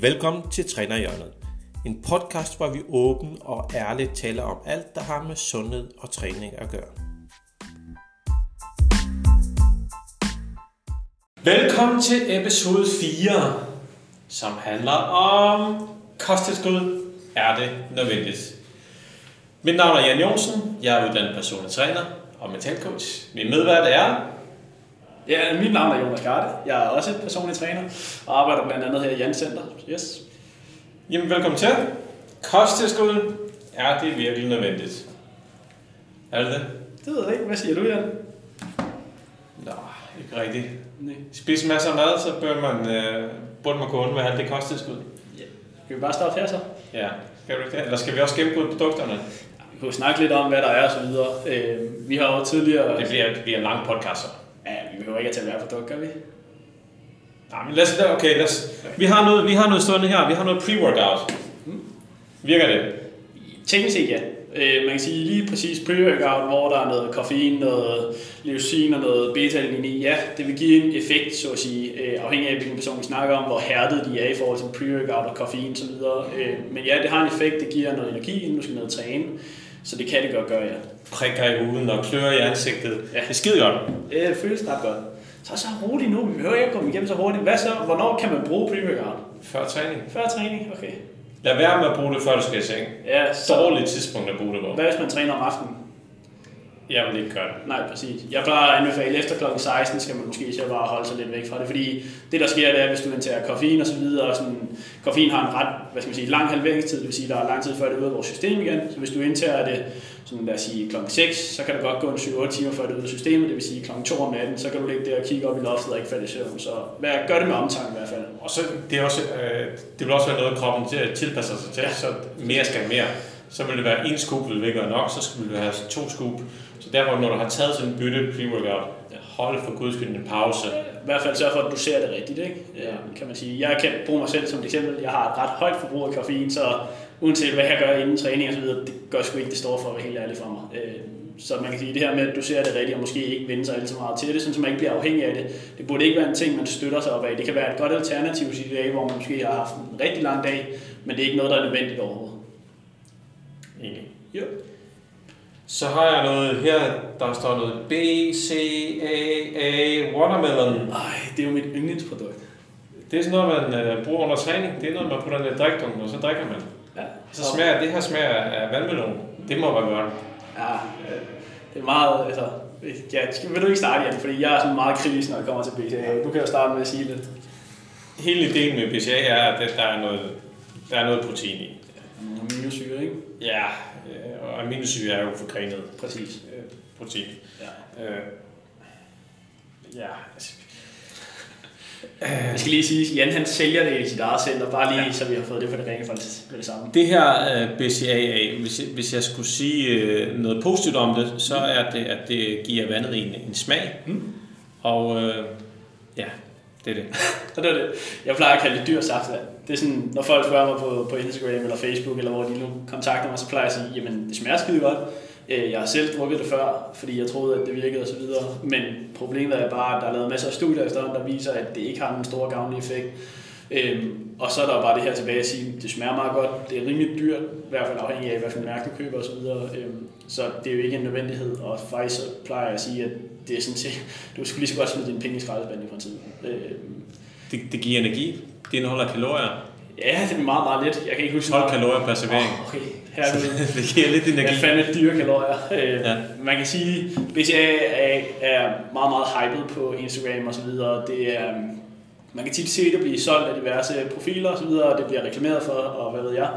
Velkommen til Trænerhjørnet. En podcast, hvor vi åben og ærligt taler om alt, der har med sundhed og træning at gøre. Velkommen til episode 4, som handler om kosttilskud. Er det nødvendigt? Mit navn er Jan Jonsen. Jeg er uddannet personlig træner og mental coach. Min medvært er Ja, mit navn er Jonas Garde. Jeg er også personlig træner og arbejder blandt andet her i Jan Center. Yes. Jamen, velkommen til. Kosttilskud, er det virkelig nødvendigt? Er det det? Det ved jeg ikke. Hvad siger du, Jan? Nej, ikke rigtigt. Nej. Spise masser af mad, så bør man, øh, burde man gå med alt det kosttilskud. Ja. Skal vi bare starte her så? Ja, skal det? Eller skal vi også gennemgå produkterne? Vi kunne snakke lidt om, hvad der er og så videre. Øh, vi har jo tidligere... Det bliver, det bliver en lang podcast, så. Vi behøver ikke at tage hver produkt, gør vi? Nej, men lad os, okay, lad os, vi har noget, vi har noget stående her. Vi har noget pre-workout. Virker det? Teknisk set ja. Øh, man kan sige lige præcis pre-workout, hvor der er noget koffein, noget leucin og noget beta i. Ja, det vil give en effekt, så at sige, øh, afhængig af hvilken person vi snakker om, hvor hærdet de er i forhold til pre-workout og koffein osv. Øh, men ja, det har en effekt, det giver noget energi, inden du skal ned og træne. Så det kan det godt gøre, ja. Prikker i huden og klør i ansigtet. Ja. Det er skide godt. Ja, det føles ret godt. Så så roligt nu, vi behøver ikke komme igennem så hurtigt. Hvad så? Hvornår kan man bruge pre-workout? Før træning. Før træning? Okay. Lad være med at bruge det, før du skal i seng. Ja, så Dårligt tidspunkt at bruge det på. hvad hvis man træner om aftenen? Jeg vil ikke gøre det. Nej, præcis. Jeg plejer at anbefale, efter kl. 16 skal man måske så bare holde sig lidt væk fra det, fordi det der sker, det er, hvis du indtager koffein og så videre, og sådan, koffein har en ret, hvad skal man sige, lang halveringstid, det vil sige, der er lang tid før det er ude af vores system igen, så hvis du indtager det, sådan lad os sige kl. 6, så kan det godt gå en 7-8 timer før det er ude af systemet, det vil sige kl. 2 om natten, så kan du ligge der og kigge op i loftet og ikke falde i søvn, så hvad, gør det med omtanke i hvert fald. Og så, det, er også, øh, det vil også være noget, kroppen til at tilpasse sig til, ja. så mere skal mere. Så vil det være en scoop, vil det ikke være nok, så vil det have to scoop. Så derfor, når du har taget sådan en bytte pre-workout, hold for guds skyld en pause. I hvert fald sørge for, at du ser det rigtigt, ikke? Ja. kan man sige. Jeg kan bruge mig selv som et eksempel. Jeg har et ret højt forbrug af koffein, så uanset hvad jeg gør inden træning og så videre, det gør sgu ikke det store for at være helt ærlig for mig. Øh, Så man kan sige, det her med, at du ser det rigtigt, og måske ikke vende sig alt så meget til det, så man ikke bliver afhængig af det. Det burde ikke være en ting, man støtter sig op af. Det kan være et godt alternativ til de dage, hvor man måske har haft en rigtig lang dag, men det er ikke noget, der er nødvendigt overhovedet. Enig. Jo. Så har jeg noget her, der står noget B, C, A, A, watermelon. Ej, det er jo mit yndlingsprodukt. Det er sådan noget, man øh, bruger under træning. Det er noget, man putter ned i drikdunken, og så drikker man. Ja, Så smager, det her smager af vandmelon. Det må være godt. Ja, øh, det er meget, altså, ja, skal, vil du ikke starte, Jan? Fordi jeg er sådan meget kritisk, når det kommer til BCA. Du kan jo starte med at sige lidt. Hele ideen med BCA er, at der er noget, der er noget protein i. Nogle aminosyre, ikke? Ja, øh, og aminosyre er jo forgrenet Præcis. øh, protein. Ja. Øh, ja, altså, Jeg skal lige sige, at Jan han sælger det i sit eget center, bare lige ja. så vi har fået det for det rene for det, med det samme. Det her uh, BCAA, hvis jeg, hvis jeg skulle sige uh, noget positivt om det, så er det, at det giver vandet en, en smag. Mm. Og uh, ja, det er det. Og det er det. Jeg plejer at kalde det dyr saftvand. Det er sådan, når folk spørger mig på, på Instagram eller Facebook, eller hvor de nu kontakter mig, så plejer jeg at sige, jamen det smager skide godt. Øh, jeg har selv drukket det før, fordi jeg troede, at det virkede osv. Men problemet er bare, at der er lavet masser af studier i der viser, at det ikke har nogen stor gavnlig effekt. Øhm, og så er der bare det her tilbage at sige, at det smager meget godt, det er rimelig dyrt, i hvert fald afhængig af, hvilken mærke du køber osv. Øhm, så det er jo ikke en nødvendighed, og faktisk så plejer jeg at sige, at det er sådan set, du skulle lige så godt smide dine penge i skraldespanden i princippet. Øhm, det. Det giver energi. Det indeholder kalorier. ja, det er meget, meget let. Jeg kan ikke huske 12 kalorier per servering. Oh, okay, her er det. det giver lidt energi. Er fandme dyre kalorier. Øh, Ja. Man kan sige, at BCA er, er meget, meget hyped på Instagram og så videre. Det er, man kan tit se det blive solgt af diverse profiler og så videre, og det bliver reklameret for, og hvad ved jeg.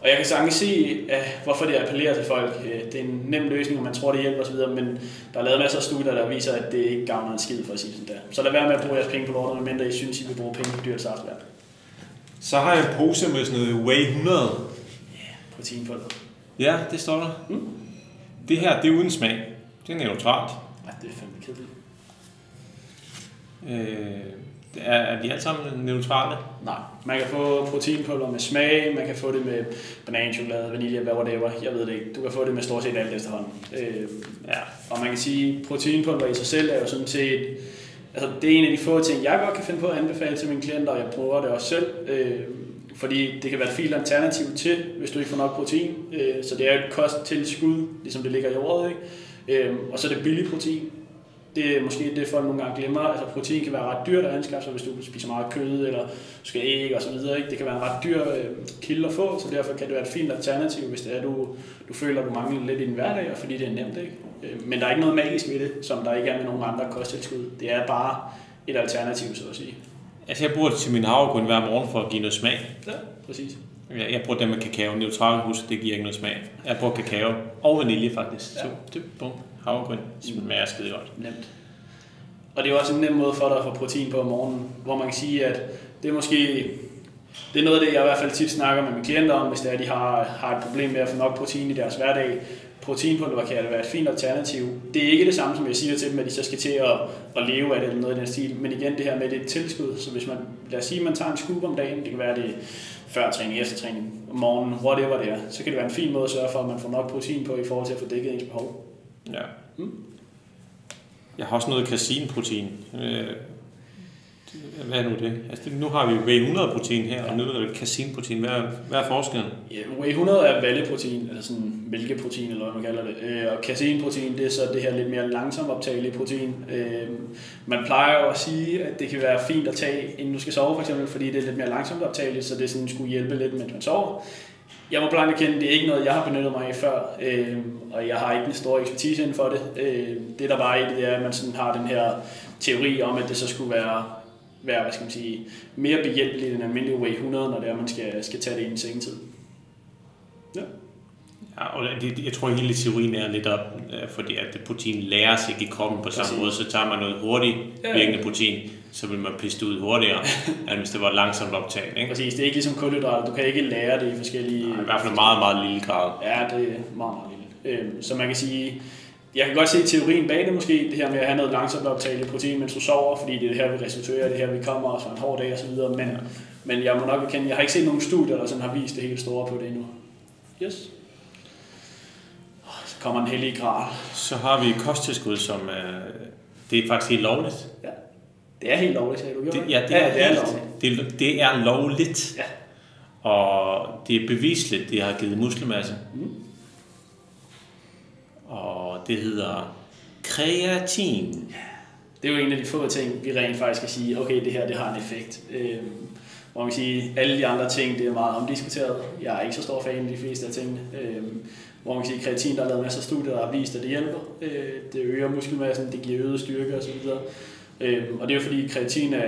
Og jeg kan sagtens se, at hvorfor det appellerer til folk. Øh, Det er en nem løsning, og man tror, det hjælper osv., men der er lavet masser af studier, der viser, at det ikke gavner en skid for at sige sådan der. Så lad være med at bruge jeres penge på lortet, medmindre I synes, I vil bruge penge på dyrt saftvand. Så har jeg en pose med sådan noget Whey 100. Proteinpulver. Ja, det står der. Mm. Det her, det er uden smag. Det er neutralt. Ej, det er fandme kedeligt. Øh, er, er de alle sammen neutrale? Nej, man kan få proteinpulver med smag, man kan få det med bananchokolade, vanilje, hvad whatever, jeg ved det ikke. Du kan få det med stort set alt efterhånden. Øh, ja. Og man kan sige, at proteinpulver i sig selv er jo sådan set, altså det er en af de få ting, jeg godt kan finde på at anbefale til mine klienter, og jeg bruger det også selv. Øh, fordi det kan være et fint alternativ til, hvis du ikke får nok protein. Øh, så det er et kosttilskud, ligesom det ligger i ordet. Ikke? Øh, og så er det billig protein. Det er måske det, folk nogle gange glemmer. Altså protein kan være ret dyrt at anskaffe sig, hvis du spiser meget kød, eller du skal æg og så videre. Ikke? Det kan være en ret dyr øh, kilde at få, så derfor kan det være et fint alternativ, hvis det er, du, du føler, at du mangler lidt i din hverdag, og fordi det er nemt. Ikke? Øh, men der er ikke noget magisk ved det, som der ikke er med nogle andre kosttilskud. Det er bare et alternativ, så at sige. Altså, jeg bruger det til min havregryn hver morgen for at give noget smag. Ja, præcis. Jeg, jeg bruger det med kakao. Neutral hus, det giver ikke noget smag. Jeg bruger kakao og vanilje faktisk. Ja. Så det bum, havregryn smager skide godt. Nemt. Og det er også en nem måde for dig at få protein på om morgenen, hvor man kan sige, at det er måske det er noget af det, jeg i hvert fald tit snakker med mine klienter om, hvis det er, at de har, har et problem med at få nok protein i deres hverdag. Proteinpulver kan det være et fint alternativ. Det er ikke det samme, som jeg siger til dem, at de så skal til at, at leve af det eller noget i den stil. Men igen, det her med det er et tilskud. Så hvis man, lad os sige, at man tager en scoop om dagen, det kan være det før træning, efter træning, om morgenen, whatever det er, så kan det være en fin måde at sørge for, at man får nok protein på i forhold til at få dækket ens behov. Ja. Mm. Jeg har også noget casein-protein. Øh, Hvad er nu det? Altså, nu har vi V100-protein her, og nu er det casein-protein. Hvad er, hvad er forskellen? Ja, whey 100 er valleprotein, eller sådan mælkeprotein, eller hvad man kalder det. Øh, Og caseinprotein, det er så det her lidt mere langsomt optagelige protein. Øh, Man plejer jo at sige, at det kan være fint at tage, inden du skal sove for eksempel, fordi det er lidt mere langsomt optageligt, så det sådan skulle hjælpe lidt, mens man sover. Jeg må blankt erkende, det er ikke noget, jeg har benyttet mig af før, øh, og jeg har ikke den store ekspertise inden for det. Øh, det der bare i det, det er, at man sådan har den her teori om, at det så skulle være, være hvad skal man sige, mere behjælpeligt end almindelig whey 100, når det er, man skal, skal tage det inden sengetid. Ja, og det, jeg tror, hele teorien er lidt op, øh, fordi at protein lærer sig ikke i kroppen på samme Præcis. måde. Så tager man noget hurtigt Ja. virkende protein, så vil man pisse det ud hurtigere, end hvis det var langsomt optaget. Ikke? Præcis, det er ikke ligesom kulhydrater. Du kan ikke lære det i forskellige... I hvert fald meget, meget lille grad. Ja, det er meget, meget lille. Øhm, så man kan sige, jeg kan godt se teorien bag det måske, det her med at have noget langsomt optageligt protein, mens du sover, fordi det er det her, vi restituerer, det er her, vi kommer også fra en hård dag og så videre. Men, men jeg må nok erkende, jeg har ikke set nogen studier, der sådan har vist det helt store på det endnu. Yes. Så kommer den hellige gral. Så har vi kosttilskud, som øh, det er faktisk helt lovligt. Ja. Det er helt lovligt, sagde du. Det, ja, det er, det er helt- lovligt. Det, det er lovligt. Ja. Og det er bevisligt, det har givet muskelmasse. Mm. Og det hedder kreatin. Det er jo en af de få ting, vi rent faktisk kan sige, okay, det her det har en effekt. Øhm, hvor man kan sige, alle de andre ting, det er meget omdiskuteret. Jeg er ikke så stor fan af de fleste af tingene. Øhm, hvor man kan sige, kreatin, der er lavet masser af studier, der har vist, at det hjælper. Øh, det øger muskelmassen, det giver øget styrke osv. Øhm, og det er jo fordi, kreatin er,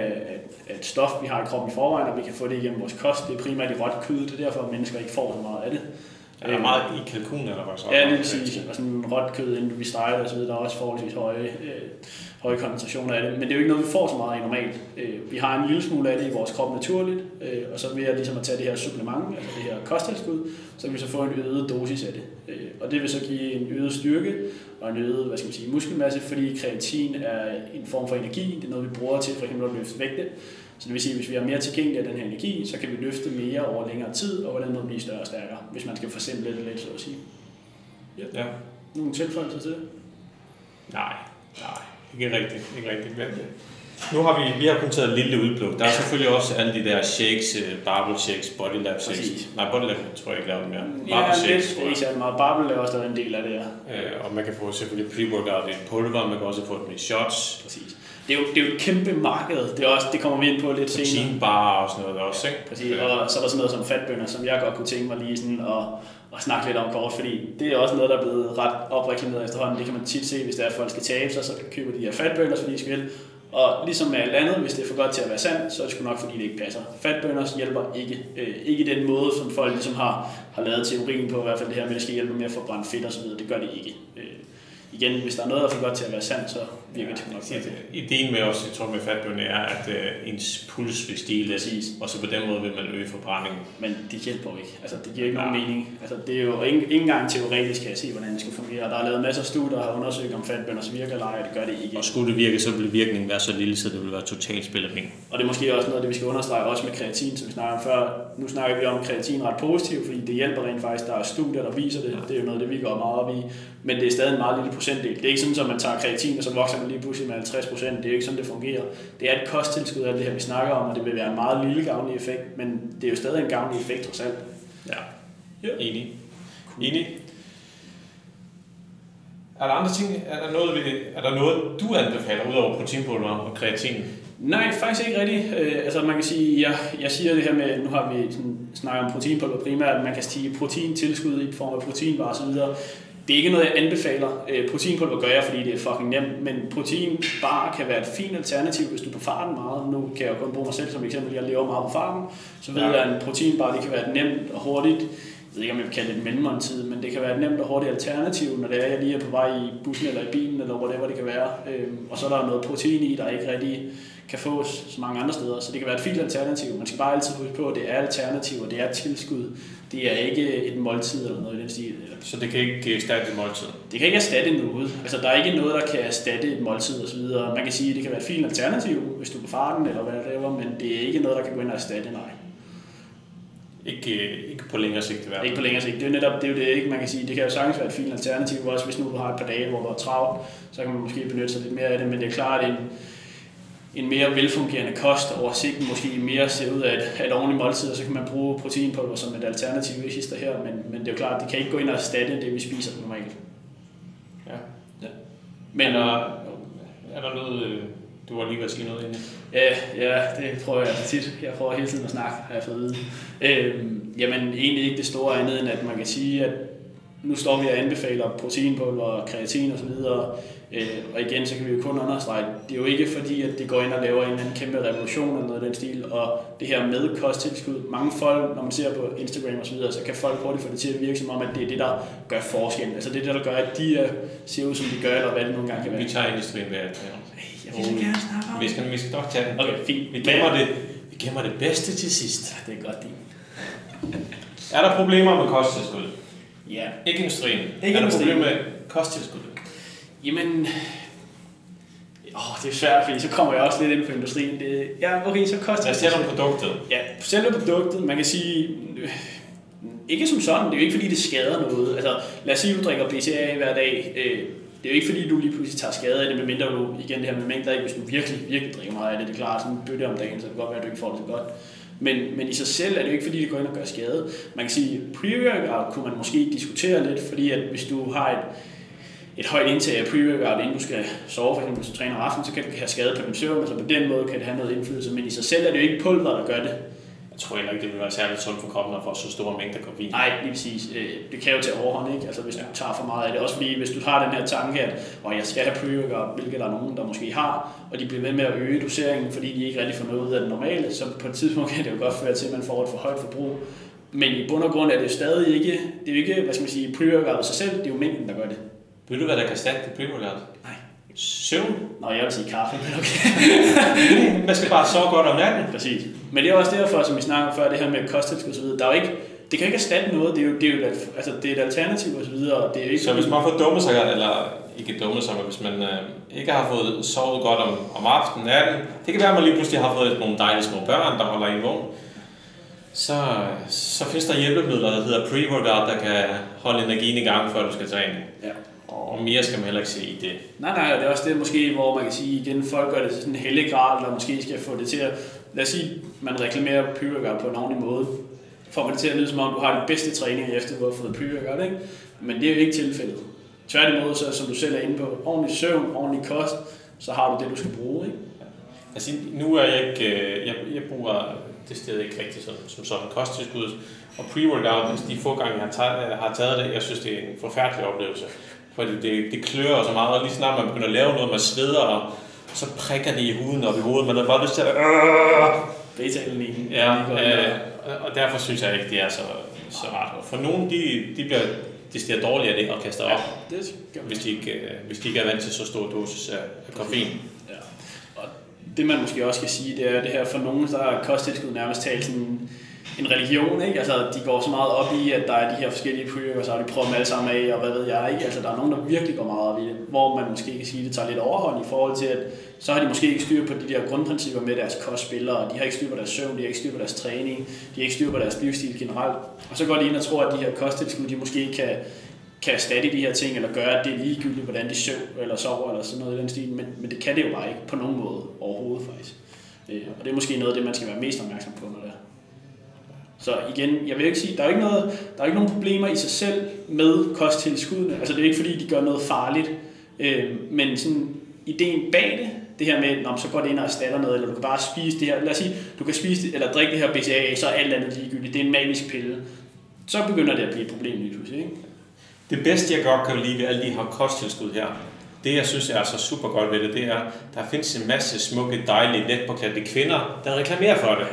er et stof, vi har i kroppen i forvejen, og vi kan få det igennem vores kost. Det er primært i råt kød, det er derfor, at mennesker ikke får så meget af det. Er der meget i kalkun, eller hvad så? Ja, lige præcis. Og sådan råt kød, inden vi steger det og så videre, der er også forholdsvis høje, øh, høje koncentrationer af det. Men det er jo ikke noget, vi får så meget af normalt. Øh, vi har en lille smule af det i vores krop naturligt, øh, og så ved jeg ligesom at tage det her supplement, altså det her kosttilskud, så kan vi så få en øget dosis af det. Øh, og det vil så give en øget styrke og en øget, hvad skal man sige, muskelmasse, fordi kreatin er en form for energi. Det er noget, vi bruger til for eksempel at løfte vægte. Så det vil sige, at hvis vi har mere tilgængelig af den her energi, så kan vi løfte mere over længere tid, og på den blive større og stærkere, hvis man skal forsimple det lidt, så at sige. Ja. Nogle tilføjelser til det? Nej, nej. Ikke rigtigt. Ikke rigtigt. Men, nu har vi, vi har kun taget et lille udpluk. Der er selvfølgelig også alle de der shakes, øh, barbell shakes, body lab shakes. Præcis. Nej, body lab tror jeg ikke laver det mere. Ja, Barbell lidt. shakes, Det tror er jeg. ikke særlig meget. Barbel er også der er en del af det her. Øh, og man kan få selvfølgelig pre-workout i pulver, man kan også få det i shots, Præcis. Det er, jo, det er jo et kæmpe marked. Det, er også, det kommer vi ind på lidt senere. protein bar og sådan noget også, ikke? Præcis. Og så er der sådan noget som fatbønder, som jeg godt kunne tænke mig lige sådan at, at snakke lidt om kort, fordi det er også noget, der er blevet ret opreklameret efterhånden. Det kan man tit se, hvis det er, at folk skal tabe sig, så køber de her fatbønder, fordi de skal. Og ligesom med alt andet, hvis det er for godt til at være sandt, så er det sgu nok, fordi det ikke passer. Fatbønder hjælper ikke. Øh, ikke den måde, som folk ligesom har, har lavet teorien på, i hvert fald det her med, at det skal hjælpe med at forbrænde fedt og så videre. Det gør det ikke. Øh, igen, hvis der er noget, der er for godt til at være sandt, så ikke. Ideen med også, jeg tror med fatbønne er, at øh, ens puls vil stige lidt, Præcis. og så på den måde vil man øge forbrændingen. Men det hjælper jo ikke. Altså, det giver ikke nogen Ja. mening. Altså, det er jo ikke, ikke engang teoretisk, kan jeg se, hvordan det skal fungere. Der er lavet masser af studier, der har undersøgt, om fatbønders virker eller ej, og det gør det ikke. Og skulle det virke, så vil virkningen være så lille, så det vil være totalt spillepenge. Og det er måske også noget af det, vi skal understrege, også med kreatin, som vi snakker om før. Nu snakker vi om kreatin ret positivt, fordi det hjælper rent faktisk. Der er studier, der viser det. Det er jo noget, det vi går meget op i. Men det er stadig en meget lille procentdel. Det er ikke sådan, at man tager kreatin, og så vokser man lige pludselig med 50 procent. Det er jo ikke sådan, det fungerer. Det er et kosttilskud af det her, vi snakker om, og det vil være en meget lille gavnlig effekt, men det er jo stadig en gavnlig effekt trods alt. Ja, ja. enig. Enig. Er der andre ting, er der noget, er der noget du anbefaler, udover proteinpulver og kreatin? Nej, faktisk ikke rigtigt. Øh, altså man kan sige, jeg, jeg siger det her med, nu har vi sådan, snakket om proteinpulver primært, at man kan sige proteintilskud i form af proteinvarer osv. Det er ikke noget, jeg anbefaler. Øh, proteinpulver gør jeg, fordi det er fucking nemt, men proteinbar kan være et fint alternativ, hvis du er på farten meget. Nu kan jeg jo kun bruge mig selv som eksempel, jeg lever meget på farten. Så ved ja. jeg, at en proteinbar det kan være et nemt og hurtigt ved ikke, om jeg vil kalde det et mellemmåltid, men det kan være et nemt og hurtigt alternativ, når det er, jeg lige er på vej i bussen eller i bilen, eller whatever det kan være. Øhm, og så er der noget protein i, der ikke rigtig kan fås så mange andre steder. Så det kan være et fint alternativ. Man skal bare altid huske på, at det er alternativ, og det er tilskud. Det er ikke et måltid eller noget i den stil. Så det kan ikke erstatte et måltid? Det kan ikke erstatte noget. Altså, der er ikke noget, der kan erstatte et måltid osv. Man kan sige, at det kan være et fint alternativ, hvis du er på farten eller hvad det er, men det er ikke noget, der kan gå ind og erstatte, nej. Ikke, ikke på længere sigt i hvert fald. Ikke på længere sigt. Det er jo netop det, er jo det ikke, man kan sige. Det kan jo sagtens være et fint alternativ, også hvis nu du har et par dage, hvor du er travlt, så kan man måske benytte sig lidt mere af det, men det er klart, at en, en mere velfungerende kost over sigten måske mere ser ud af et, et ordentligt måltid, og så kan man bruge proteinpulver som et alternativ i sidste her, men, men det er jo klart, det kan ikke gå ind og erstatte det, vi spiser normalt. Ja. ja. Men er der, er der noget, øh, du var lige ved at sige noget inden? Ja, ja, det prøver jeg tit. Jeg prøver hele tiden at snakke, har jeg fået at vide. Øhm, jamen, egentlig ikke det store andet, end at man kan sige, at nu står vi og anbefaler proteinpulver, kreatin osv., øh, og igen, så kan vi jo kun understrege, det er jo ikke fordi, at det går ind og laver en eller anden kæmpe revolution eller noget af den stil, og det her med kosttilskud, mange folk, når man ser på Instagram osv., så, så kan folk hurtigt få det til at virke som om, at det er det, der gør forskellen. Altså det er det, der gør, at de ser ud, som de gør, eller hvad det nogle gange kan være. Vi tager industrien ved alt. Jeg vil gerne snakke om vi skal, vi skal nok tage den. Okay, fint. Vi gemmer det, vi gemmer det bedste til sidst. Ja, det er godt, din. er der problemer med kosttilskud? Ja. Ikke industrien. Ikke er der problemer med kosttilskud? Jamen, Åh, det er svært, fordi så kommer jeg også lidt ind på industrien. Det, ja, okay, så koster det... Os produktet. Ja, selve produktet, man kan sige... Øh, ikke som sådan, det er jo ikke fordi, det skader noget. Altså, lad os sige, at du drikker BCA hver dag. Øh, det er jo ikke fordi, du lige pludselig tager skade af det, medmindre du, igen det her med mængder, ikke? hvis du virkelig, virkelig drikker meget af det, det er klart, sådan en bøtte om dagen, så det kan godt være, at du ikke får det så godt. Men, men i sig selv er det jo ikke fordi, det går ind og gør skade. Man kan sige, pre-workout kunne man måske diskutere lidt, fordi at hvis du har et, et højt indtag af pre-workout, inden du skal sove, for eksempel hvis du træner aften, så kan det have skade på din søvn, altså på den måde kan det have noget indflydelse, men i sig selv er det jo ikke pulver, der gør det. Jeg tror heller ikke, det vil være særligt sundt for kroppen at få så store mængder koffein. Nej, lige præcis. Øh, det kan jo tage overhånd, ikke? Altså hvis ja. du tager for meget af det. Også fordi, hvis du har den her tanke, at og jeg skal have pre-workout, hvilket der er nogen, der måske har, og de bliver ved med at øge doseringen, fordi de ikke rigtig får noget ud af det normale, så på et tidspunkt kan det jo godt føre til, at man får et for højt forbrug. Men i bund og grund er det stadig ikke, det er jo ikke, hvad skal man sige, pre-workout sig selv, det er jo mængden, der gør det. Ved du, hvad der kan erstatte det pre-workout? Nej. Søvn? Nå, jeg vil sige kaffe, men okay. Man skal bare sove godt om natten. Præcis. Men det er også derfor, som vi snakker før, det her med kosttilskud osv. Der er jo ikke, det kan ikke erstatte noget, det er jo, det er jo et, altså, det er et alternativ og så videre. Det er ikke så hvis man får dumme sig, eller ikke dumme sig, men hvis man øh, ikke har fået sovet godt om, om aftenen, natten, det kan være, at man lige pludselig har fået nogle dejlige små børn, der holder en vågen. Så, så findes der hjælpemidler, der hedder pre-workout, der kan holde energien i gang, før du skal træne. Ja. Og mere skal man heller ikke se i det. Nej, nej, det er også det måske, hvor man kan sige igen, folk gør det til sådan en heldig grad, eller måske skal få det til at, lad os sige, man reklamerer pre-workout på en ordentlig måde. Får man det til at lyde som om, du har de bedste træninger efter, du har fået pre-workout, ikke? Men det er jo ikke tilfældet. Tværtimod, så som du selv er inde på, ordentlig søvn, ordentlig kost, så har du det, du skal bruge, ikke? Altså, nu er jeg ikke, øh, jeg, jeg bruger det sted ikke rigtig sådan, som sådan kosttilskud. Og pre-workout, altså de få gange, jeg har taget, har taget det, jeg synes, det er en forfærdelig oplevelse. For det, det, klør så meget, og lige snart man begynder at lave noget, man sveder, og så prikker det i huden op i hovedet, man har bare lyst til at... beta Ja, øh, og derfor synes jeg ikke, det er så, så rart. For nogle, de, de bliver det stiger dårligt af det og kaster op, ja, det hvis, de ikke, øh, hvis de ikke er vant til så stor dosis af, af koffein. Ja. Og det man måske også skal sige, det er det her for nogen, der er kosttilskud nærmest talt sådan en religion, ikke? Altså, de går så meget op i, at der er de her forskellige pre og så har de prøvet dem alle sammen af, og hvad ved jeg, ikke? Altså, der er nogen, der virkelig går meget op i det, hvor man måske kan sige, at det tager lidt overhånd i forhold til, at så har de måske ikke styr på de der grundprincipper med deres kostspillere, de har ikke styr på deres søvn, de har ikke styr på deres træning, de har ikke styr på deres livsstil generelt. Og så går de ind og tror, at de her kosttilskud, de måske kan kan erstatte de her ting, eller gøre, at det er ligegyldigt, hvordan de søv eller sover, eller sådan noget i den stil, men, men det kan det jo bare ikke på nogen måde overhovedet faktisk. Øh, og det er måske noget af det, man skal være mest opmærksom på, når det er. Så igen, jeg vil ikke sige, der er ikke, noget, der er ikke nogen problemer i sig selv med kosttilskuddene. Altså det er ikke fordi, de gør noget farligt, øh, men sådan ideen bag det, det her med, når så går det ind og erstatter noget, eller du kan bare spise det her, lad os sige, du kan spise det, eller drikke det her BCAA, så er alt andet ligegyldigt. Det er en magisk pille. Så begynder det at blive et problem lige pludselig, ikke? Det bedste, jeg godt kan lide ved alle de her kosttilskud her, det jeg synes er så super godt ved det, det er, der findes en masse smukke, dejlige, letpåklædte kvinder, der reklamerer for det.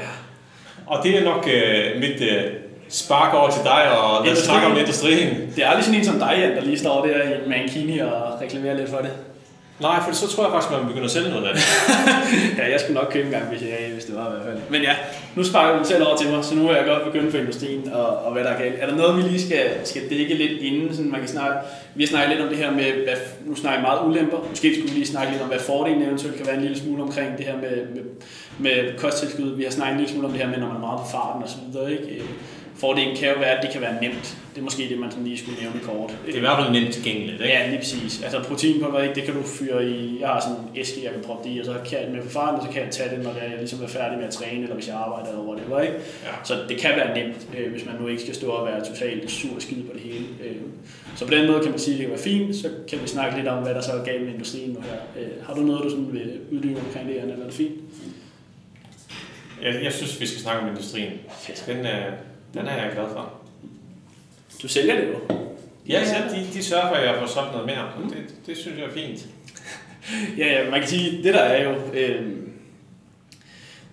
Og det er nok øh, mit øh, spark over til dig og lad os snakke om industrien. Det er aldrig sådan en som dig, Jan, der lige står der i en mankini og reklamerer lidt for det. Nej, for så tror jeg faktisk, at man begynder at sælge noget af det. ja, jeg skulle nok købe en gang, hvis, jeg, hvis det var i hvert fald. Men ja, nu sparker du selv over til mig, så nu er jeg godt begyndt for industrien og, og hvad der er galt. Er der noget, vi lige skal, skal dække lidt inden, sådan man kan snakke? Vi har snakket lidt om det her med, hvad, nu snakker jeg meget ulemper. Måske skulle vi lige snakke lidt om, hvad fordelen eventuelt kan være en lille smule omkring det her med, med, med kosttilskud. Vi har snakket en lille smule om det her med, når man er meget på farten og så videre. Ikke? Fordelen kan jo være, at det kan være nemt. Det er måske det, man sådan lige skulle nævne kort. Det er i hvert fald nemt tilgængeligt, ikke? Ja, lige præcis. Altså proteinpulver, ikke? det kan du fyre i. Jeg har sådan en æske, jeg kan proppe det i, og så kan jeg med og så kan jeg tage det, når jeg ligesom er færdig med at træne, eller hvis jeg arbejder eller hvor det ikke? Ja. Så det kan være nemt, øh, hvis man nu ikke skal stå og være totalt sur skid på det hele. Øh, så på den måde kan man sige, at det kan være fint. Så kan vi snakke lidt om, hvad der så er galt med industrien nu her. Øh, har du noget, du sådan vil uddybe omkring det, eller er det fint? Jeg, jeg synes, vi skal snakke om industrien. Den, øh, den er jeg glad for. Du sælger det jo. Ja, ja, de, de sørger for, at jeg får solgt noget mere. Mm. Det, det synes jeg er fint. ja, ja, man kan sige, det der er jo... Øh,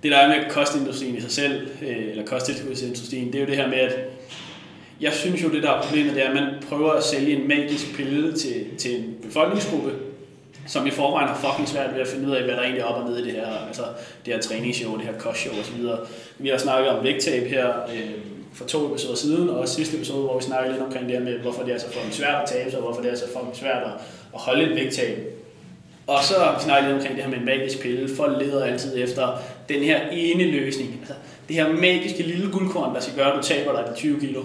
det der er med kostindustrien i sig selv, øh, eller kosttilskudsindustrien, det er jo det her med, at jeg synes jo, det der er problemet, det er, at man prøver at sælge en magisk pille til, til en befolkningsgruppe, som i forvejen har fucking svært ved at finde ud af, hvad der egentlig er op og ned i det her, altså det her træningsshow, det her kostshow osv. Vi har snakket om vægttab her, øh, for to episoder siden, og sidste episode, hvor vi snakkede lidt omkring det her med, hvorfor det er så fucking svært at tabe sig, og hvorfor det er så fucking svært at holde et vægttab. Og så snakkede vi lidt omkring det her med en magisk pille. Folk leder altid efter den her ene løsning. Altså, det her magiske lille guldkorn, der skal gøre, at du taber dig de 20 kilo.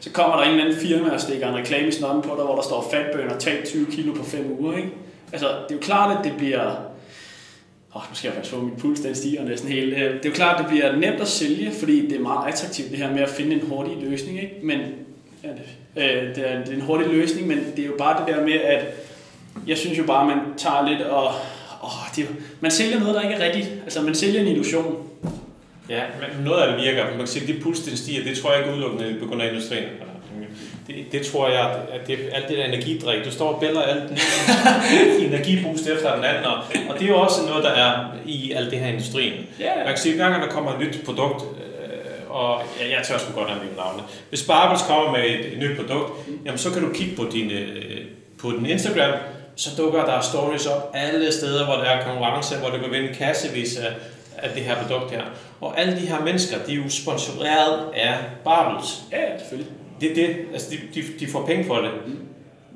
Så kommer der en eller anden firma og stikker en reklame i på dig, hvor der står fatbøn 20 kilo på 5 uger. Ikke? Altså, det er jo klart, at det bliver oh, nu skal jeg faktisk få min puls, den stiger næsten helt. Øh. Det er jo klart, det bliver nemt at sælge, fordi det er meget attraktivt det her med at finde en hurtig løsning. Ikke? Men, ja, det, øh, det, er, det er en hurtig løsning, men det er jo bare det der med, at jeg synes jo bare, at man tager lidt og... Åh, det er jo, man sælger noget, der ikke er rigtigt. Altså, man sælger en illusion. Ja, men noget af det virker. Man kan sige, at det puls, den stiger, det tror jeg ikke udelukkende på grund af industrien. Det, det tror jeg, at det, alt det der energidrik, du står og bæller alt den energiboost efter den anden, og, og det er jo også noget, der er i alt det her industrien. Yeah. Man kan sige, at hver gang der kommer et nyt produkt, øh, og ja, jeg tør sgu godt have mine navne. Hvis Barbels kommer med et, et nyt produkt, jamen så kan du kigge på din, øh, på din Instagram, så dukker der stories op alle steder, hvor der er konkurrence, hvor du kan vinde kassevis af, af det her produkt her. Og alle de her mennesker, de er jo sponsoreret af Barbels. Ja, selvfølgelig det er det. Altså, de, de, de får penge for det.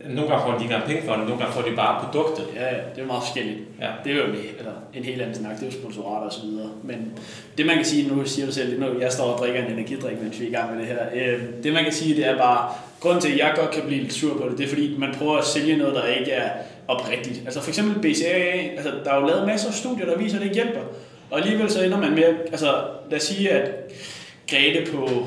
Nogle gange får de ikke penge for det, nogle gange får de bare produktet. Ja, ja, det er meget forskelligt. Ja. Det er jo eller en helt anden snak, det er jo sponsorater og så videre. Men det man kan sige, nu siger du selv, nu jeg står og drikker en energidrik, mens vi er i gang med det her. Øh, det man kan sige, det er bare, grunden til, at jeg godt kan blive lidt sur på det, det er fordi, man prøver at sælge noget, der ikke er oprigtigt. Altså for eksempel BCAA, altså der er jo lavet masser af studier, der viser, at det hjælper. Og alligevel så ender man med, altså lad os sige, at Grete på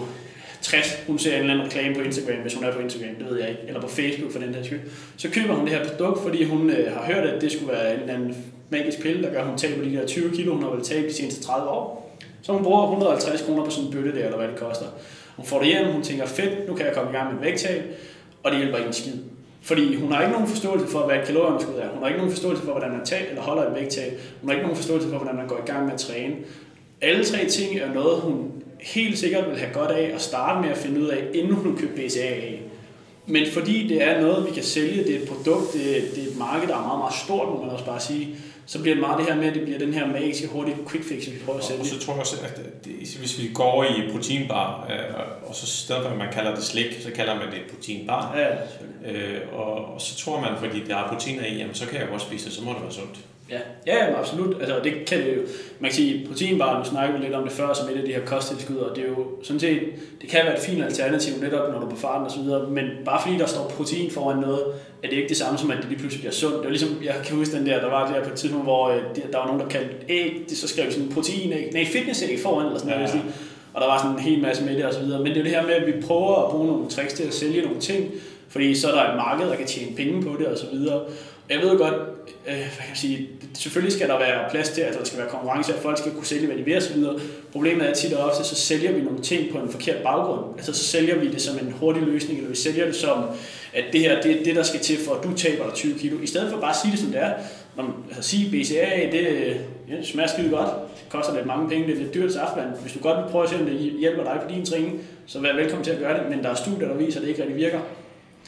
60, hun ser en eller anden reklame på Instagram, hvis hun er på Instagram, det ved jeg ikke, eller på Facebook for den her skyld, så køber hun det her produkt, fordi hun øh, har hørt, at det skulle være en eller anden magisk pille, der gør, at hun taber de der 20 kilo, hun har vel tabt de seneste 30 år. Så hun bruger 150 kroner på sådan en bøtte der, eller hvad det koster. Hun får det hjem, hun tænker, fedt, nu kan jeg komme i gang med vægttab, og det hjælper ikke skid. Fordi hun har ikke nogen forståelse for, hvad et kalorieunderskud er. Hun har ikke nogen forståelse for, hvordan man tager eller holder et vægttab. Hun har ikke nogen forståelse for, hvordan man går i gang med at træne. Alle tre ting er noget, hun helt sikkert vil have godt af at starte med at finde ud af, inden hun køber BCAA. Men fordi det er noget, vi kan sælge, det er et produkt, det er, det er et marked, der er meget, meget stort, må man også bare sige, så bliver det meget det her med, at det bliver den her magiske, hurtige quick fix, vi prøver at sælge. Og så tror jeg også, at det, hvis vi går over i proteinbar, øh, og så stedet for, at man kalder det slik, så kalder man det proteinbar. Ja, øh, og, og, så tror man, fordi der er proteiner i, jamen, så kan jeg godt spise det, så må det være sundt. Ja, ja jamen, absolut. Altså, det kan det jo. Man kan sige, proteinbar, nu snakker vi lidt om det før, som et af de her kosttilskud, og det er jo sådan set, det kan være et fint alternativ netop, når du er på farten og så videre, men bare fordi der står protein foran noget, er det ikke det samme som, at det lige pludselig bliver sundt. Det var ligesom, jeg kan huske den der, der var der på et tidspunkt, hvor øh, der var nogen, der kaldte æg, det så skrev sådan protein æg, nej, fitness æg foran, eller sådan noget, ja. og der var sådan en hel masse med det og så videre. Men det er det her med, at vi prøver at bruge nogle tricks til at sælge nogle ting, fordi så er der et marked, der kan tjene penge på det og så videre. Jeg ved godt, øh, hvad kan jeg sige, selvfølgelig skal der være plads til, at der skal være konkurrence, og folk skal kunne sælge, hvad de vil osv. Problemet er tit og ofte, så sælger vi nogle ting på en forkert baggrund. Altså så sælger vi det som en hurtig løsning, eller vi sælger det som, at det her det er det, der skal til for, at du taber dig 20 kilo. I stedet for bare at sige det, som det er. Når man, altså sige BCA, det, ja, smager skide godt. Det koster lidt mange penge, det er lidt dyrt saftevand. Hvis du godt vil prøve at se, om det hjælper dig på din træning, så vær velkommen til at gøre det. Men der er studier, der viser, at det ikke rigtig virker.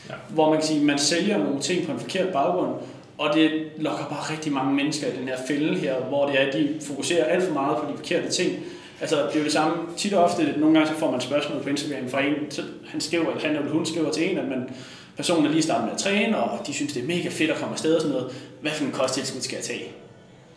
Ja. Hvor man kan sige, at man sælger nogle ting på en forkert baggrund, og det lokker bare rigtig mange mennesker i den her fælde her, hvor det er, at de fokuserer alt for meget på de forkerte ting. Altså, det er jo det samme. Tit og ofte, nogle gange så får man spørgsmål på Instagram fra en, så han skriver, eller han eller hun skriver til en, at man, personen er lige startet med at træne, og de synes, det er mega fedt at komme afsted og sådan noget. Hvad for en kosttilskud skal jeg tage?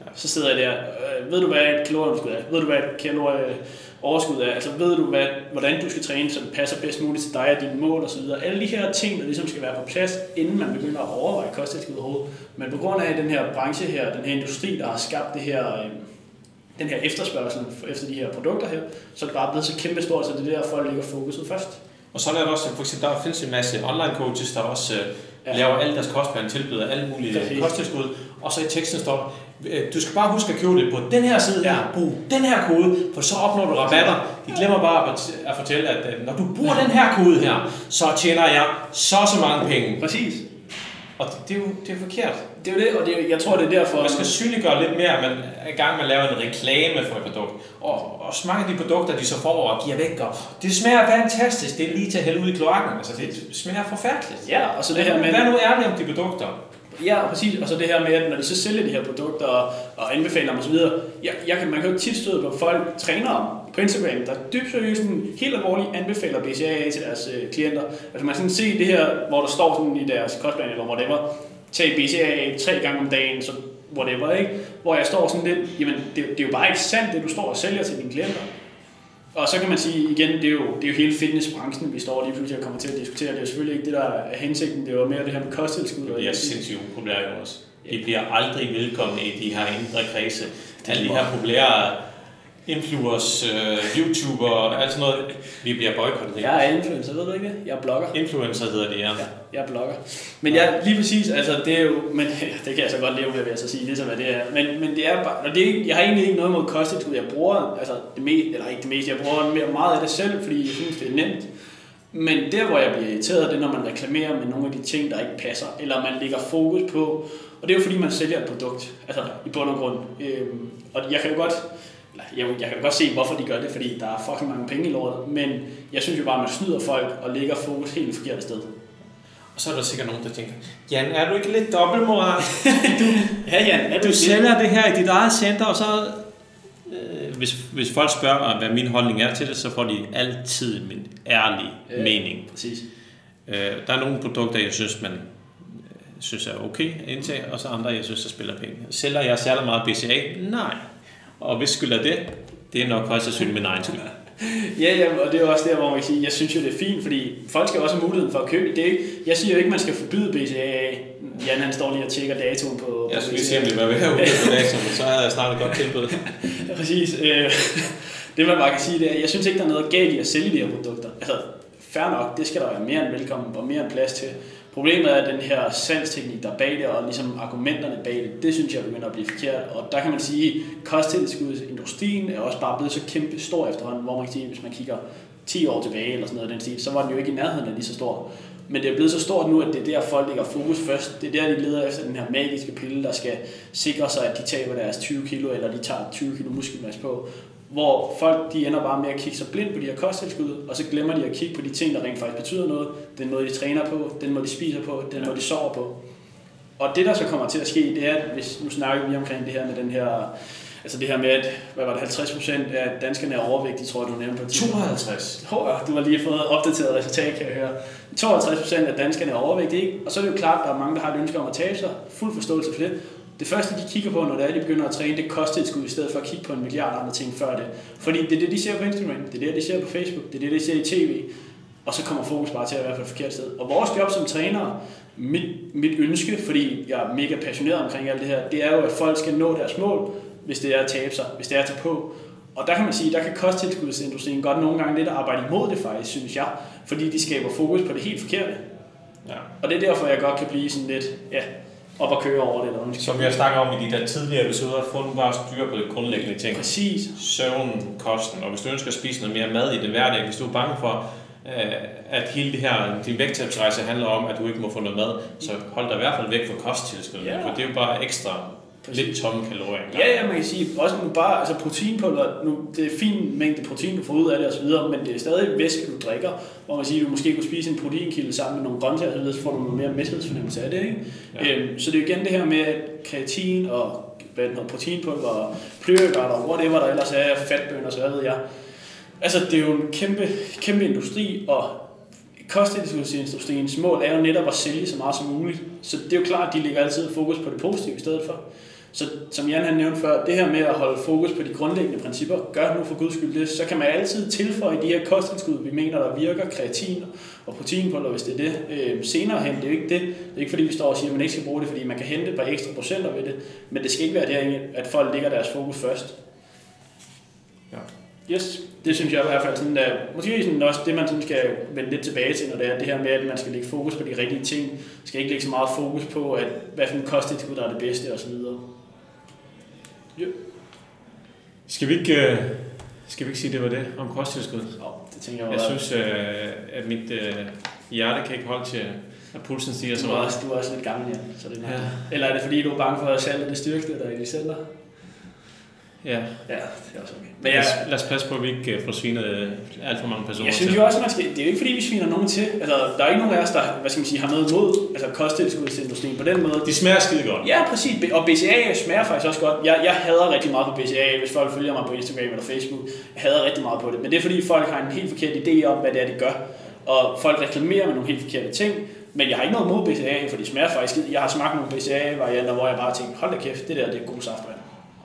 Ja. Så sidder jeg der, øh, ved du hvad et kalorieunderskud er? Ved du hvad et kalorie overskud er? Altså ved du, hvad, hvordan du skal træne, så det passer bedst muligt til dig og dine mål osv. Alle de her ting, der ligesom skal være på plads, inden man begynder at overveje kosttilskud overhovedet. Men på grund af den her branche her, den her industri, der har skabt det her, øh, den her efterspørgsel efter de her produkter her, så er det bare blevet så kæmpe stort, så det er der, folk ligger fokuset først. Og så er der også, for eksempel, der findes en masse online coaches, der også øh, ja. laver alle deres kostplan, tilbyder alle mulige kosttilskud, og så i teksten står øh, du skal bare huske at købe det på den her side her, brug den her kode, for så opnår du rabatter. De glemmer bare at fortælle, at øh, når du bruger den her kode her, så tjener jeg så så mange penge. Præcis. Og det, det, er jo det er forkert. Det er jo det, og det er, jeg tror, det er derfor... Man skal synliggøre lidt mere, man er i gang med at lave en reklame for et produkt. Og, og mange af de produkter, de så får og giver væk, og det smager fantastisk. Det er lige til at hælde ud i kloakken. Altså, det smager forfærdeligt. Ja, og så det her med... Vær nu ærlig om de produkter. Ja, præcis. Og så det her med, at når de så sælger de her produkter og, og anbefaler dem osv., jeg, jeg kan, man kan jo tit støde på folk, trænere på Instagram, der dybt seriøst helt alvorligt anbefaler BCAA til deres øh, klienter. Altså man kan se det her, hvor der står sådan i deres kostplan eller whatever, tag BCAA tre gange om dagen, så whatever, ikke? Hvor jeg står sådan lidt, jamen det, det er jo bare ikke sandt, det du står og sælger til dine klienter. Og så kan man sige igen, det er jo, det er jo hele fitnessbranchen, vi står lige pludselig og kommer til at diskutere. Det er selvfølgelig ikke det, der er hensigten. Det er jo mere det her med kosttilskud. Det er sindssygt upopulært også. De bliver aldrig velkomne i de her indre kredse. Alle de her populære influencers, uh, YouTuber alt sådan noget. Vi bliver boykottet. Jeg er influencer, ved du ikke det? Jeg er blogger. Influencer hedder det, ja. ja jeg er blogger. Men jeg, lige præcis, altså det er jo, men det kan jeg så godt leve med, vil jeg så sige, ligesom hvad det er. Men, men det er bare, og det, jeg har egentlig ikke noget mod kosttilskud. Jeg bruger, altså det mest, eller ikke det meste, jeg bruger mere, meget af det selv, fordi jeg synes, det er nemt. Men der, hvor jeg bliver irriteret, det er, når man reklamerer med nogle af de ting, der ikke passer, eller man lægger fokus på, og det er jo fordi, man sælger et produkt, altså i bund og grund. Øhm, og jeg kan jo godt, jeg, jeg kan godt se, hvorfor de gør det, fordi der er fucking mange penge i lortet, men jeg synes jo bare, at man snyder folk og lægger fokus helt forkert sted. Og så er der sikkert nogen, der tænker, Jan, er du ikke lidt dobbeltmoral? du, ja, Jan, er du, du sælger det her i dit eget center, og så... Øh, hvis, hvis folk spørger mig, hvad min holdning er til det, så får de altid min ærlige øh, mening. Præcis. Øh, der er nogle produkter, jeg synes, man øh, synes er okay at indtage, og så andre, jeg synes, der spiller penge. Sælger jeg særlig meget BCA? Nej. Og hvis skyld er det, det er nok højst sandsynligt min egen skyld. ja, ja, og det er også der, hvor man kan sige, jeg synes jo, det er fint, fordi folk skal også have muligheden for at købe det. Ikke? Jeg siger jo ikke, man skal forbyde BCAA. Jan han står lige og tjekker datoen på Jeg skulle lige se, om det var ved at på datoen, så havde jeg snart et godt tilbud. Præcis. Øh, det man bare kan sige, det er, jeg synes ikke, der er noget galt i at sælge de her produkter. Altså, fair nok, det skal der være mere end velkommen og mere end plads til. Problemet er den her salgsteknik, der er bag det, og ligesom argumenterne bag det, det synes jeg begynder at blive forkert. Og der kan man sige, at kosttilskudsindustrien er også bare blevet så kæmpe stor efterhånden, hvor man kan sige, hvis man kigger 10 år tilbage eller sådan noget den stil, så var den jo ikke i nærheden af lige så stor. Men det er blevet så stort nu, at det er der, folk lægger fokus først. Det er der, de leder efter den her magiske pille, der skal sikre sig, at de taber deres 20 kilo, eller de tager 20 kilo muskelmasse på hvor folk de ender bare med at kigge sig blind på de her kosttilskud, og så glemmer de at kigge på de ting, der rent faktisk betyder noget, den måde de træner på, den måde de spiser på, den måde de sover på. Og det der så kommer til at ske, det er, at hvis nu snakker vi omkring det her med den her, altså det her med, at hvad var det, 50 procent af danskerne er overvægtige, tror jeg, du nævnte på 52. Oh, du har lige fået opdateret resultat, kan jeg høre. 52 procent af danskerne er overvægtige, ikke? og så er det jo klart, at der er mange, der har et ønske om at tabe sig, fuld forståelse for det, det første, de kigger på, når det er, de begynder at træne, det er kosttilskud, i stedet for at kigge på en milliard andre ting før det. Fordi det er det, de ser på Instagram, det er det, de ser på Facebook, det er det, de ser i tv, og så kommer fokus bare til at være på et forkert sted. Og vores job som trænere, mit, mit ønske, fordi jeg er mega passioneret omkring alt det her, det er jo, at folk skal nå deres mål, hvis det er at tabe sig, hvis det er at tage på. Og der kan man sige, der kan kosttilskudsindustrien godt nogle gange lidt arbejde imod det faktisk, synes jeg, fordi de skaber fokus på det helt forkerte. Ja. Og det er derfor, jeg godt kan blive sådan lidt, ja, op og køre over det. Eller noget. Som vi har snakket om i de der tidligere episoder, få nu bare styr på det grundlæggende ting. Præcis. Søvn, kosten, og hvis du ønsker at spise noget mere mad i din hverdag, hvis du er bange for, øh, at hele det her, din vægttabsrejse handler om, at du ikke må få noget mad, så hold dig i hvert fald væk fra kosttilskud, Ja. for det er jo bare ekstra lidt tomme kalorier. Ja, ja, man kan sige, også nu bare, altså proteinpulver, nu, det er fin mængde protein, du får ud af det osv., men det er stadig væske, du drikker, hvor man siger, du måske kunne spise en proteinkilde sammen med nogle grøntsager osv., så får du noget mere mæthedsfornemmelse af det, ikke? Ja. Øhm, så det er jo igen det her med at kreatin og hvad det hedder, proteinpulver og pre-workout og whatever der ellers er, fatbønder, så hvad ved jeg. Altså, det er jo en kæmpe, kæmpe industri, og kostindustriens mål er jo netop at sælge så meget som muligt. Så det er jo klart, at de lægger altid fokus på det positive i stedet for. Så som Jan han nævnte før, det her med at holde fokus på de grundlæggende principper, gør nu for guds skyld det, så kan man altid tilføje de her kosttilskud, vi mener, der virker, kreatin og proteinpulver, hvis det er det. Øh, senere hen, det er jo ikke det. Det er ikke fordi, vi står og siger, at man ikke skal bruge det, fordi man kan hente et par ekstra procenter ved det. Men det skal ikke være der, at folk lægger deres fokus først. Ja. Yes, det synes jeg i hvert fald sådan, at måske sådan også det, man sådan skal vende lidt tilbage til, når det er det her med, at man skal lægge fokus på de rigtige ting. skal ikke lægge så meget fokus på, at hvad for en kosttilskud, der er det bedste osv. Ja. Skal vi ikke, øh, skal vi ikke sige, det var det om kosttilskud? Oh, det tænker jeg, Jeg var- synes, øh, at mit øh, hjerte kan ikke holde til, at pulsen stiger så meget. også, du er også lidt gammel, ja. Så det er. Ja. Eller er det fordi, du er bange for at salget det styrkte der i de center? Ja. Ja, det er også okay. Men Lad jeg, os, lad os passe på, at vi ikke øh, får svinet øh, alt for mange personer jeg synes jo også, man skal, det er jo ikke fordi, vi sviner nogen til. Altså, der er ikke nogen af os, der hvad skal man sige, har noget imod altså, kosttilskudsindustrien på den måde. De smager skide godt. Ja, præcis. Og BCA smager faktisk også godt. Jeg, jeg hader rigtig meget på BCA, hvis folk følger mig på Instagram eller Facebook. Jeg hader rigtig meget på det. Men det er fordi, folk har en helt forkert idé om, hvad det er, de gør. Og folk reklamerer med nogle helt forkerte ting. Men jeg har ikke noget imod BCA, for de smager faktisk. Jeg har smagt nogle BCA-varianter, hvor jeg bare tænkte, hold da kæft, det der det er god saftevand.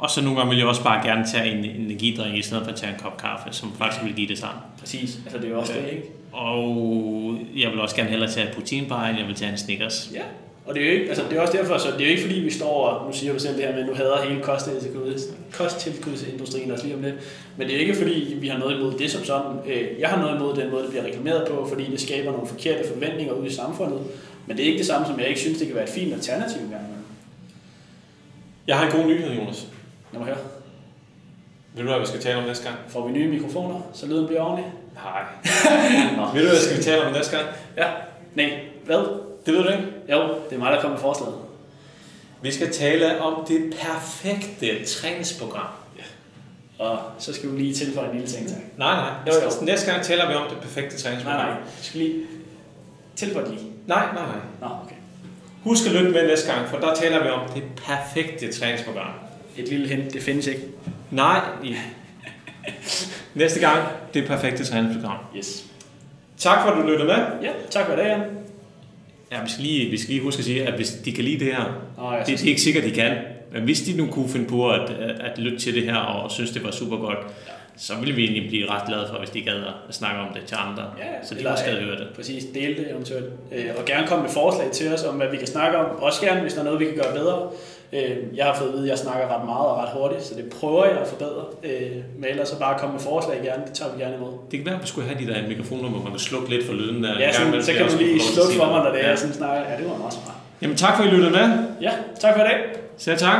Og så nogle gange vil jeg også bare gerne tage en energidrik i stedet for at tage en kop kaffe, som faktisk vil give det samme. Præcis. Altså, det er jo også Ja. det, ikke? Og jeg vil også gerne hellere tage et proteinbar, end jeg vil tage en Snickers. Ja. Og det er jo ikke, altså det er også derfor, så det er jo ikke fordi, vi står og, nu siger du selv det her med, at nu hader hele kosttilskuds- kosttilskudsindustrien også lige om lidt. Men det er ikke fordi, vi har noget imod det som sådan. Øh, Jeg har noget imod den måde, det bliver reklameret på, fordi det skaber nogle forkerte forventninger ude i samfundet. Men det er ikke det samme, som jeg ikke synes, det kan være et fint alternativ engang. Jeg har en god nyhed, Jonas. Lad mig høre. Ved du, hvad vi skal tale om næste gang? Får vi nye mikrofoner, så lyden bliver ordentlig? Nej. Ved du, hvad skal vi tale om næste gang? Ja. Nej. Hvad? Det ved du ikke. Jo, det er mig, der kommer med forslaget. Vi skal tale om det perfekte træningsprogram. Og så skal du lige tilføje en lille ting, tak. Nej, nej. Jo, jo. Næste gang taler vi om det perfekte Nej, træningsprogram. nej. Du skal lige tilføje lige. Nej, nej, nej. Nå, okay. Husk at lytte med næste gang, for der taler vi om det perfekte træningsprogram. Et lille hint, det findes ikke. Nej. Ja. Næste gang, det perfekte træningsprogram. Yes. Tak for, at du lyttede med. Ja, tak for det, Jan. Ja, vi skal, lige, vi skal lige huske at sige, at hvis de kan lide det her, jeg det, det er ikke sikkert, de kan, men hvis de nu kunne finde på at, at, at lytte til det her og synes, det var super godt, så ville vi egentlig blive ret glade for, hvis de gad at snakke om det til andre, Ja, så de eller- også gad høre det. præcis dele det eventuelt. Øh, og gerne komme med forslag til os om, hvad vi kan snakke om. Også gerne, hvis der er noget, vi kan gøre bedre. Øh, jeg har fået at vide, at jeg snakker ret meget og ret hurtigt, så det prøver jeg at forbedre. Øh, men ellers så bare komme med forslag gerne. Det tager vi gerne imod. Det kan være, at vi skulle have de der mikrofoner, hvor man kan slukke lidt for lyden der. Ja, En gang så, så kan du lige slukke for mig, når det er, Ja. sådan snakker. Ja, det var meget smart. Jamen tak for, at I lyttede med. Ja, tak for i dag. Selv tak.